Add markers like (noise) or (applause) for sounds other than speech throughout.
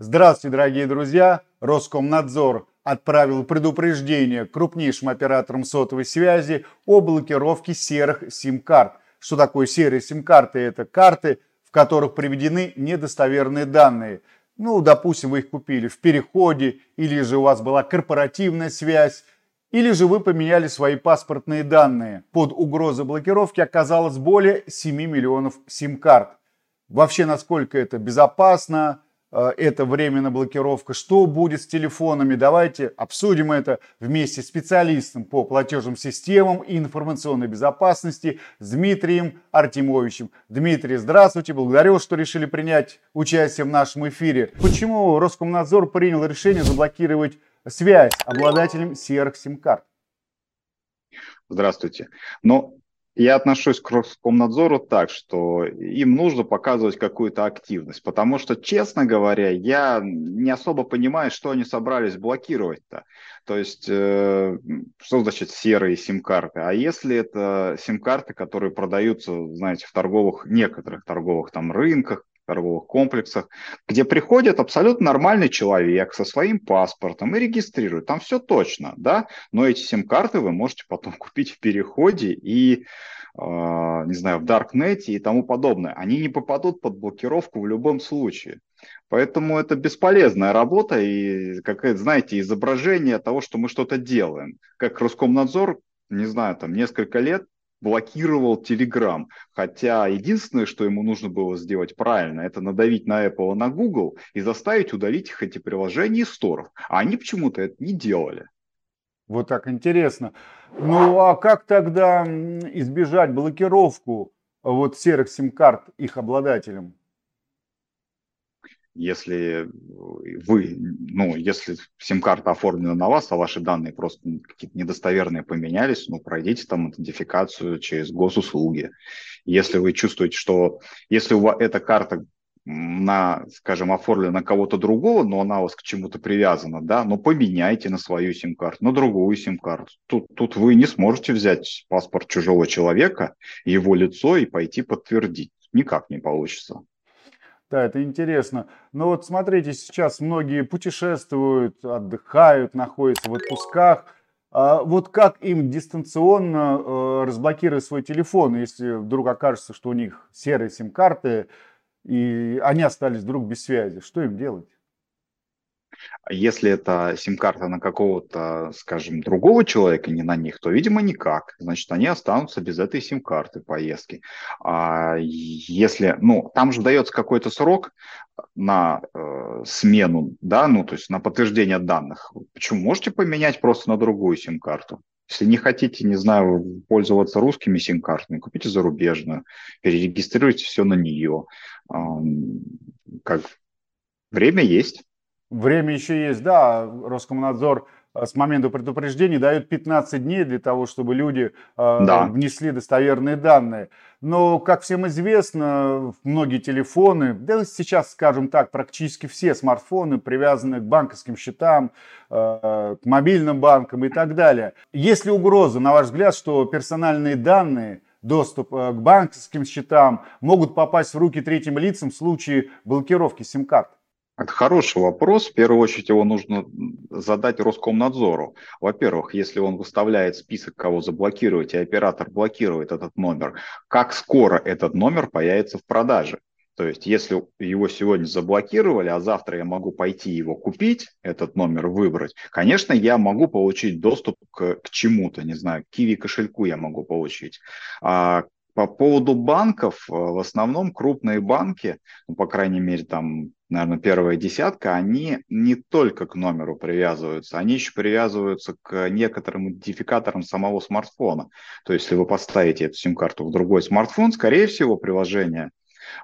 Здравствуйте, дорогие друзья! Роскомнадзор отправил предупреждение крупнейшим операторам сотовой связи о блокировке серых сим-карт. Что такое серые сим-карты? Это карты, в которых приведены недостоверные данные. Ну, допустим, вы их купили в переходе, или же у вас была корпоративная связь, или же вы поменяли свои паспортные данные. Под угрозой блокировки оказалось более 7 миллионов сим-карт. Вообще, насколько это безопасно, это временная блокировка, что будет с телефонами. Давайте обсудим это вместе с специалистом по платежным системам и информационной безопасности Дмитрием Артемовичем. Дмитрий, здравствуйте, благодарю, что решили принять участие в нашем эфире. Почему Роскомнадзор принял решение заблокировать связь обладателям серых сим-карт? Здравствуйте. Ну, я отношусь к Роскомнадзору так, что им нужно показывать какую-то активность, потому что, честно говоря, я не особо понимаю, что они собрались блокировать-то. То есть, э, что значит серые сим-карты? А если это сим-карты, которые продаются, знаете, в торговых, некоторых торговых там рынках, торговых комплексах, где приходит абсолютно нормальный человек со своим паспортом и регистрирует. Там все точно, да, но эти сим-карты вы можете потом (laughs) купить в переходе и Uh, не знаю, в Даркнете и тому подобное. Они не попадут под блокировку в любом случае. Поэтому это бесполезная работа и, как знаете, изображение того, что мы что-то делаем. Как Роскомнадзор, не знаю, там несколько лет блокировал Telegram. Хотя единственное, что ему нужно было сделать правильно, это надавить на Apple и на Google и заставить удалить их эти приложения из сторов. А они почему-то это не делали. Вот так интересно. Ну а как тогда избежать блокировку вот серых сим-карт их обладателям? если вы, ну, если сим-карта оформлена на вас, а ваши данные просто какие-то недостоверные поменялись, ну, пройдите там идентификацию через госуслуги. Если вы чувствуете, что если у вас эта карта на, скажем, оформлена на кого-то другого, но она у вас к чему-то привязана, да, но поменяйте на свою сим-карту, на другую сим-карту. Тут, тут вы не сможете взять паспорт чужого человека, его лицо и пойти подтвердить. Никак не получится. Да, это интересно. Но вот смотрите, сейчас многие путешествуют, отдыхают, находятся в отпусках. А вот как им дистанционно э, разблокировать свой телефон, если вдруг окажется, что у них серые сим-карты, и они остались вдруг без связи? Что им делать? Если это сим-карта на какого-то, скажем, другого человека, не на них, то, видимо, никак. Значит, они останутся без этой сим-карты поездки. А если, ну, там же дается какой-то срок на э, смену, да, ну, то есть на подтверждение данных. Почему? Можете поменять просто на другую сим-карту. Если не хотите, не знаю, пользоваться русскими сим-картами, купите зарубежную, перерегистрируйте все на нее. Как время есть. Время еще есть, да, Роскомнадзор э, с момента предупреждения дает 15 дней для того, чтобы люди э, да. внесли достоверные данные. Но, как всем известно, многие телефоны, да сейчас, скажем так, практически все смартфоны привязаны к банковским счетам, э, к мобильным банкам и так далее. Есть ли угроза, на ваш взгляд, что персональные данные доступ к банковским счетам могут попасть в руки третьим лицам в случае блокировки сим-карт? Это хороший вопрос. В первую очередь его нужно задать Роскомнадзору. Во-первых, если он выставляет список, кого заблокировать, и оператор блокирует этот номер, как скоро этот номер появится в продаже? То есть, если его сегодня заблокировали, а завтра я могу пойти его купить, этот номер выбрать, конечно, я могу получить доступ к, к чему-то, не знаю, к Kiwi кошельку я могу получить. А по поводу банков, в основном крупные банки, ну, по крайней мере, там наверное, первая десятка, они не только к номеру привязываются, они еще привязываются к некоторым идентификаторам самого смартфона. То есть, если вы поставите эту сим-карту в другой смартфон, скорее всего, приложение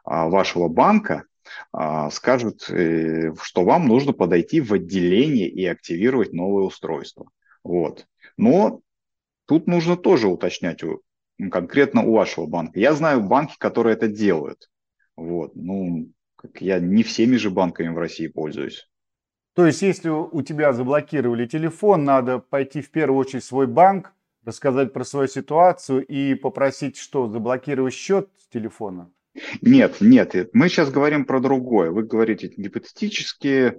а, вашего банка а, скажет, э, что вам нужно подойти в отделение и активировать новое устройство. Вот. Но тут нужно тоже уточнять конкретно у вашего банка. Я знаю банки, которые это делают. Вот. Ну, как я не всеми же банками в России пользуюсь. То есть, если у тебя заблокировали телефон, надо пойти в первую очередь в свой банк, рассказать про свою ситуацию и попросить что, заблокировать счет с телефона? Нет, нет, мы сейчас говорим про другое. Вы говорите гипотетически,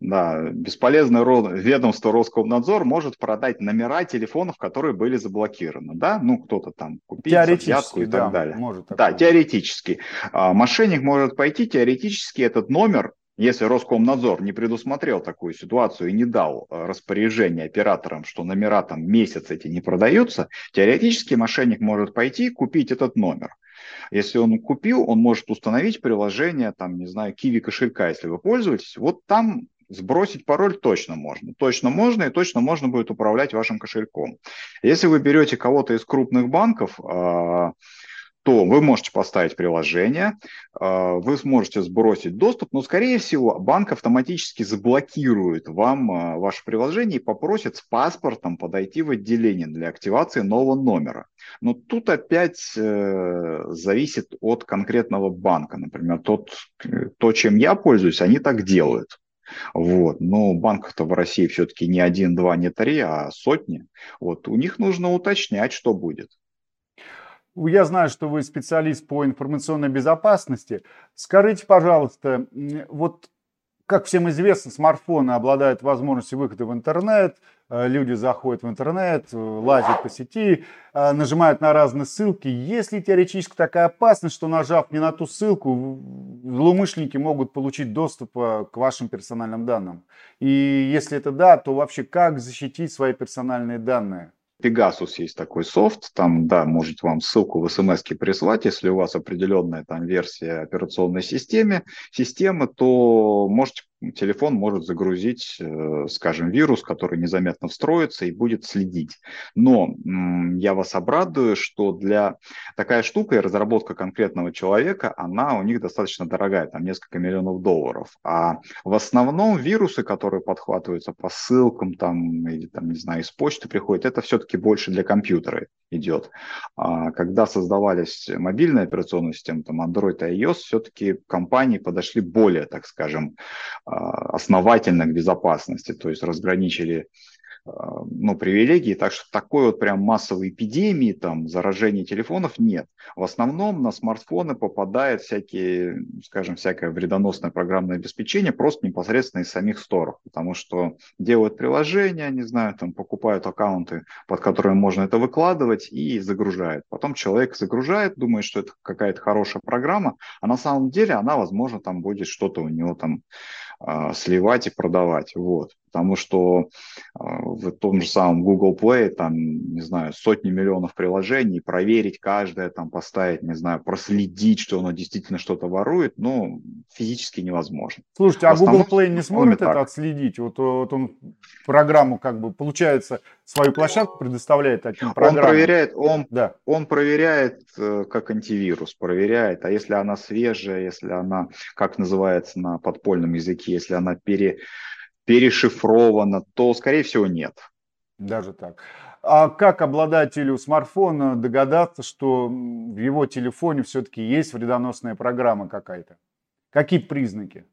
да, бесполезное ведомство Роскомнадзор может продать номера телефонов, которые были заблокированы, да, ну кто-то там купить взятку и да, так далее. Может да, теоретически. А, мошенник может пойти, теоретически этот номер если Роскомнадзор не предусмотрел такую ситуацию и не дал э, распоряжение операторам, что номера там месяц эти не продаются, теоретически мошенник может пойти купить этот номер. Если он купил, он может установить приложение, там, не знаю, Kiwi кошелька, если вы пользуетесь. Вот там сбросить пароль точно можно. Точно можно и точно можно будет управлять вашим кошельком. Если вы берете кого-то из крупных банков, а, то вы можете поставить приложение, а, вы сможете сбросить доступ, но, скорее всего, банк автоматически заблокирует вам а, ваше приложение и попросит с паспортом подойти в отделение для активации нового номера. Но тут опять э, зависит от конкретного банка. Например, тот, то, чем я пользуюсь, они так делают. Вот. Но банков-то в России все-таки не один, два, не три, а сотни. Вот. У них нужно уточнять, что будет. Я знаю, что вы специалист по информационной безопасности. Скажите, пожалуйста, вот как всем известно, смартфоны обладают возможностью выхода в интернет, э, люди заходят в интернет, э, лазят по сети, э, нажимают на разные ссылки. Есть ли теоретически такая опасность, что нажав не на ту ссылку, злоумышленники могут получить доступ к вашим персональным данным? И если это да, то вообще как защитить свои персональные данные? Pegasus есть такой софт, там, да, может вам ссылку в смс прислать, если у вас определенная там версия операционной системы, системы, то можете телефон может загрузить, э, скажем, вирус, который незаметно встроится и будет следить. Но я вас обрадую, что для такая штука и разработка конкретного человека, она у них достаточно дорогая, там несколько миллионов долларов. А в основном вирусы, которые подхватываются по ссылкам там, или там, не знаю, из почты приходят, это все-таки больше для компьютера идет. А когда создавались мобильные операционные системы, там Android и iOS, все-таки компании подошли более, так скажем, основательно к безопасности, то есть разграничили а, ну, привилегии, так что такой вот прям массовой эпидемии, там, заражения телефонов нет. В основном на смартфоны попадает всякие, скажем, всякое вредоносное программное обеспечение просто непосредственно из самих сторов, потому что делают приложения, не знаю, там, покупают аккаунты, под которыми можно это выкладывать и загружают. Потом человек загружает, думает, что это какая-то хорошая программа, а на самом деле она, возможно, там будет что-то у него там а, сливать и продавать. Вот. Потому что а, в том же самом Google Play, там, не знаю, сотни миллионов приложений, проверить каждое, там, поставить, не знаю, проследить, что оно действительно что-то ворует, ну, физически невозможно. Слушайте, а Google Play не сможет это так. отследить? Вот, вот он программу, как бы, получается, свою площадку предоставляет таким программам? Он проверяет, он, да. он проверяет э, как антивирус, проверяет, а если она свежая, если она, как называется на подпольном языке, если она пере перешифровано, то, скорее всего, нет. Даже так. А как обладателю смартфона догадаться, что в его телефоне все-таки есть вредоносная программа какая-то? Какие признаки?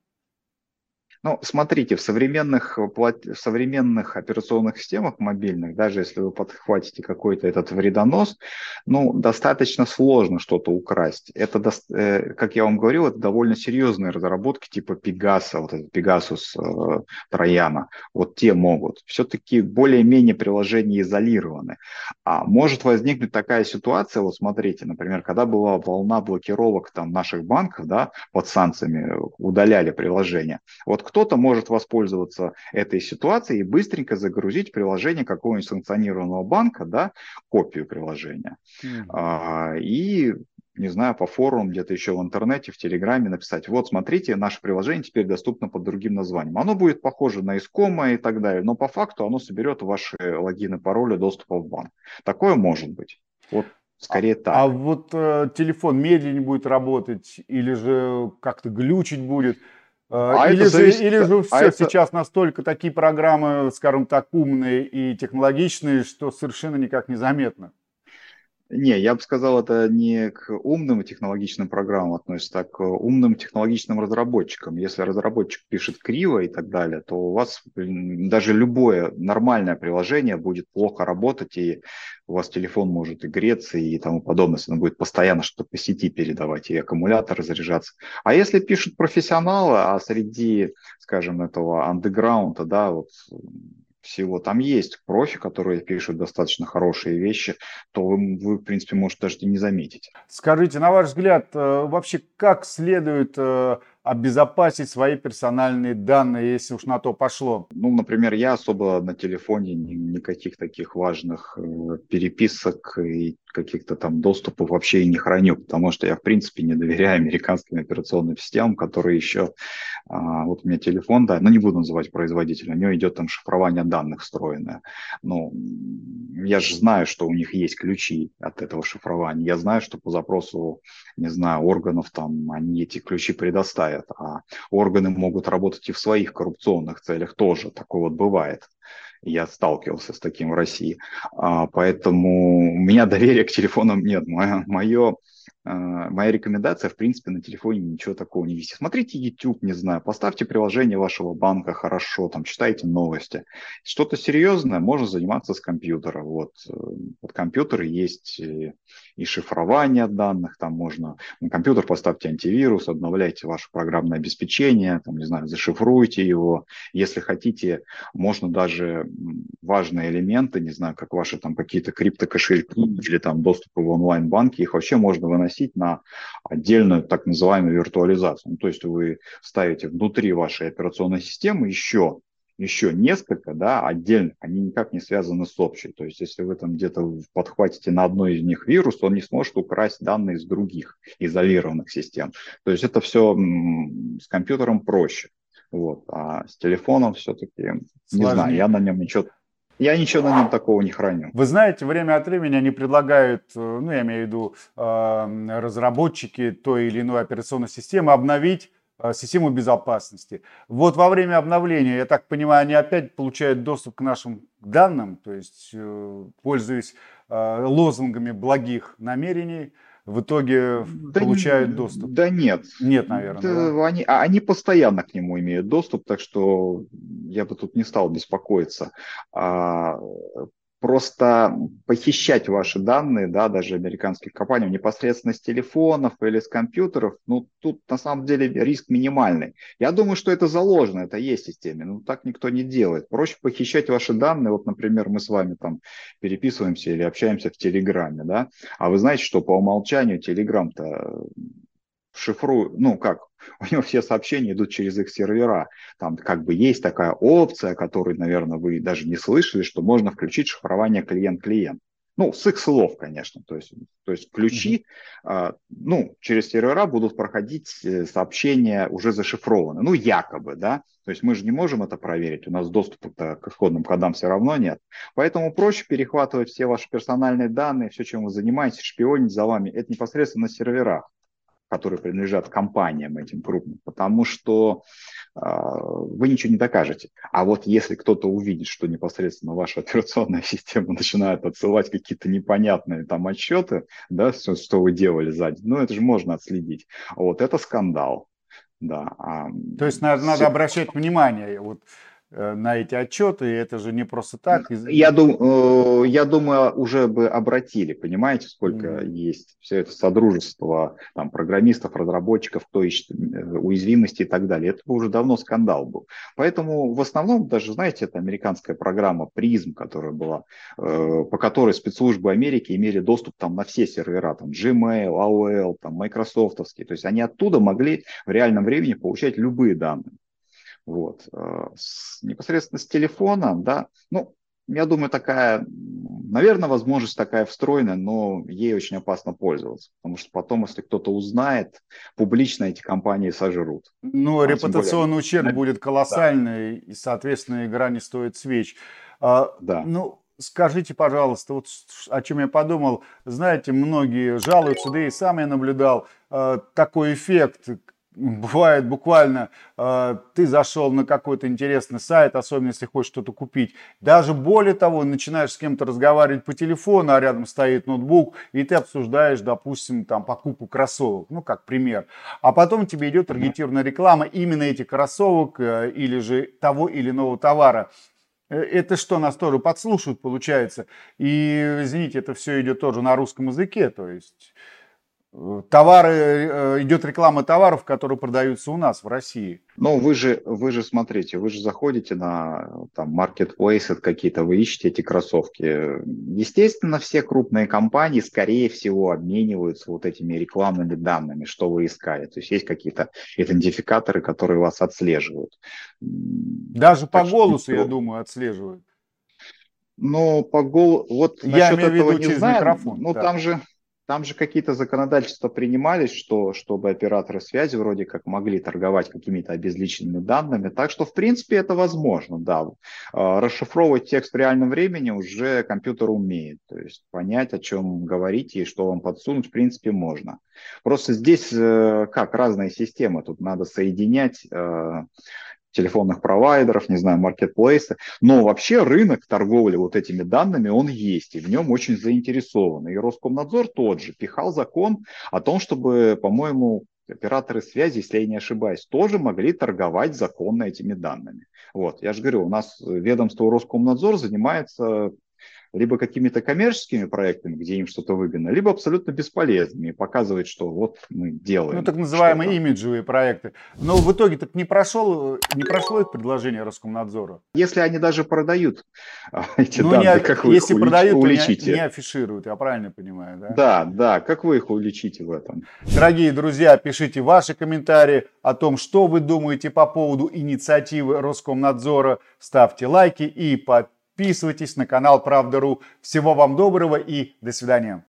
Ну, смотрите, в современных, в современных операционных системах мобильных, даже если вы подхватите какой-то этот вредонос, ну, достаточно сложно что-то украсть. Это, э, как я вам говорил, это довольно серьезные разработки типа Пегаса, вот этот Пегасус э, Трояна. Вот те могут. Все-таки более-менее приложения изолированы. А может возникнуть такая ситуация, вот смотрите, например, когда была волна блокировок там наших банков, да, под санкциями удаляли приложения. Вот кто-то может воспользоваться этой ситуацией и быстренько загрузить приложение какого-нибудь санкционированного банка, да, копию приложения. Mm-hmm. А, и не знаю, по форумам, где-то еще в интернете, в Телеграме написать, вот, смотрите, наше приложение теперь доступно под другим названием. Оно будет похоже на искома и так далее, но по факту оно соберет ваши логины, пароли доступа в банк. Такое может быть. Вот Скорее а, так. А вот э, телефон медленнее будет работать или же как-то глючить будет? А, а или, же, зависит... или же все а это... сейчас настолько такие программы, скажем так, умные и технологичные, что совершенно никак не заметно? Не, я бы сказал, это не к умным технологичным программам относится, а к умным технологичным разработчикам. Если разработчик пишет криво и так далее, то у вас даже любое нормальное приложение будет плохо работать, и у вас телефон может и греться и тому подобное. Он будет постоянно что-то по сети передавать, и аккумулятор разряжаться. А если пишут профессионалы, а среди, скажем, этого андеграунда, да, вот всего. Там есть профи, которые пишут достаточно хорошие вещи, то вы, вы в принципе, можете даже и не заметить. Скажите, на ваш взгляд, э, вообще как следует э, обезопасить свои персональные данные, если уж на то пошло? Ну, например, я особо на телефоне никаких таких важных э, переписок и каких-то там доступов вообще и не храню, потому что я, в принципе, не доверяю американским операционным системам, которые еще... А, вот у меня телефон, да, но не буду называть производителя, у него идет там шифрование данных встроенное. Ну, я же знаю, что у них есть ключи от этого шифрования. Я знаю, что по запросу, не знаю, органов там они эти ключи предоставят, а органы могут работать и в своих коррупционных целях тоже. Такое вот бывает. Я сталкивался с таким в России. А, поэтому у меня (laughs) доверия к телефонам нет. Мое, мое а, моя рекомендация, в принципе, на телефоне ничего такого не вести. Смотрите YouTube, не знаю, поставьте приложение вашего банка хорошо, там читайте новости. Что-то серьезное можно заниматься с компьютера. Вот э, под компьютер есть э, и шифрование данных, там можно на компьютер поставьте антивирус, обновляйте ваше программное обеспечение, там, не знаю, зашифруйте его. Если хотите, можно даже важные элементы, не знаю, как ваши там какие-то криптокошельки или там доступы в онлайн-банки, их вообще можно выносить на отдельную так называемую виртуализацию. Ну, то есть вы ставите внутри вашей операционной системы еще еще несколько, да, отдельных, они никак не связаны с общей. То есть, если вы там где-то подхватите на одной из них вирус, он не сможет украсть данные из других изолированных систем. То есть, это все с компьютером проще. Вот. А с телефоном все-таки, не знаю, я на нем ничего я ничего на нем такого не храню. Вы знаете, время от времени они предлагают, э, ну, я имею в виду э, разработчики той или иной операционной системы, обновить систему безопасности. Вот во время обновления, я так понимаю, они опять получают доступ к нашим данным, то есть пользуясь лозунгами благих намерений, в итоге да получают доступ? Да нет. Нет, наверное. Да, да. Они, а они постоянно к нему имеют доступ, так что я бы тут не стал беспокоиться. А, просто похищать ваши данные, да, даже американских компаний, непосредственно с телефонов или с компьютеров, ну, тут на самом деле риск минимальный. Я думаю, что это заложено, это есть в системе, но так никто не делает. Проще похищать ваши данные, вот, например, мы с вами там переписываемся или общаемся в Телеграме, да, а вы знаете, что по умолчанию Телеграм-то шифрую, ну как, (laughs) у него все сообщения идут через их сервера. Там как бы есть такая опция, которую, наверное, вы даже не слышали, что можно включить шифрование клиент-клиент. Ну, с их слов, конечно. То есть, то есть ключи, mm-hmm. ну, через сервера будут проходить э, сообщения уже зашифрованы. Ну, якобы, да. То есть мы же не можем это проверить, у нас доступа к исходным кодам все равно нет. Поэтому проще перехватывать все ваши персональные данные, все, чем вы занимаетесь, шпионить за вами, это непосредственно на серверах которые принадлежат компаниям этим крупным, потому что э, вы ничего не докажете. А вот если кто-то увидит, что непосредственно ваша операционная система (laughs) начинает отсылать какие-то непонятные там отчеты, да, что, что вы делали сзади, ну это же можно отследить. Вот это скандал. Да. А, То есть надо, надо обращать внимание. Вот на эти отчеты, и это же не просто так. Я, дум, э, я думаю, уже бы обратили, понимаете, сколько mm. есть все это содружество там, программистов, разработчиков, кто ищет э, уязвимости и так далее. Это бы уже давно скандал был. Поэтому в основном даже, знаете, это американская программа призм, которая была, по которой спецслужбы Америки имели доступ там на все сервера, там Gmail, AOL, там Microsoftовские. То есть они оттуда могли в реальном времени получать любые данные. Вот. Э, с, непосредственно с телефона, да, ну, я думаю, такая, наверное, возможность такая встроенная, но ей очень опасно пользоваться, потому что потом, если кто-то узнает, публично эти компании сожрут. Ну, а репутационный более... ущерб будет колоссальный, да. и, соответственно, игра не стоит свеч. А, да. Ну, скажите, пожалуйста, вот о чем я подумал. Знаете, многие жалуются, да и сам я наблюдал, э, такой эффект, Бывает буквально, э, ты зашел на какой-то интересный сайт, особенно если хочешь что-то купить. Даже более того, начинаешь с кем-то разговаривать по телефону, а рядом стоит ноутбук, и ты обсуждаешь, допустим, там покупку кроссовок, ну как пример. А потом тебе идет таргетированная реклама именно этих кроссовок э, или же того или иного товара. Э, это что, нас тоже подслушивают, получается. И, извините, это все идет тоже на русском языке, то есть товары, э, идет реклама товаров, которые продаются у нас в России. Ну, вы же, вы же смотрите, вы же заходите на там marketplace какие-то, вы ищете эти кроссовки. Естественно, все крупные компании, скорее всего, обмениваются вот этими рекламными данными, что вы искали. То есть есть какие-то идентификаторы, которые вас отслеживают. Даже так по голосу, что... я думаю, отслеживают. Но по голосу, вот я насчет этого не знаю, микрофон, ну да. там же там же какие-то законодательства принимались, что, чтобы операторы связи вроде как могли торговать какими-то обезличенными данными. Так что, в принципе, это возможно, да. А, расшифровывать текст в реальном времени уже компьютер умеет. То есть понять, о чем говорите и что вам подсунуть, в принципе, можно. Просто здесь э, как разные системы. Тут надо соединять э, телефонных провайдеров, не знаю, маркетплейсы. Но вообще рынок торговли вот этими данными, он есть, и в нем очень заинтересован. И Роскомнадзор тот же пихал закон о том, чтобы, по-моему, операторы связи, если я не ошибаюсь, тоже могли торговать законно этими данными. Вот, я же говорю, у нас ведомство Роскомнадзор занимается либо какими-то коммерческими проектами, где им что-то выгодно, либо абсолютно бесполезными и показывать, что вот мы делаем. Ну, так называемые что-то. имиджевые проекты. Но в итоге так не, прошел, не прошло их предложение Роскомнадзора? Если они даже продают а, эти ну, данные, не, как вы если их продают, уличите? То не, не афишируют, я правильно понимаю, да? Да, да, как вы их уличите в этом? Дорогие друзья, пишите ваши комментарии о том, что вы думаете по поводу инициативы Роскомнадзора. Ставьте лайки и подписывайтесь Подписывайтесь на канал Правда.ру. Всего вам доброго и до свидания.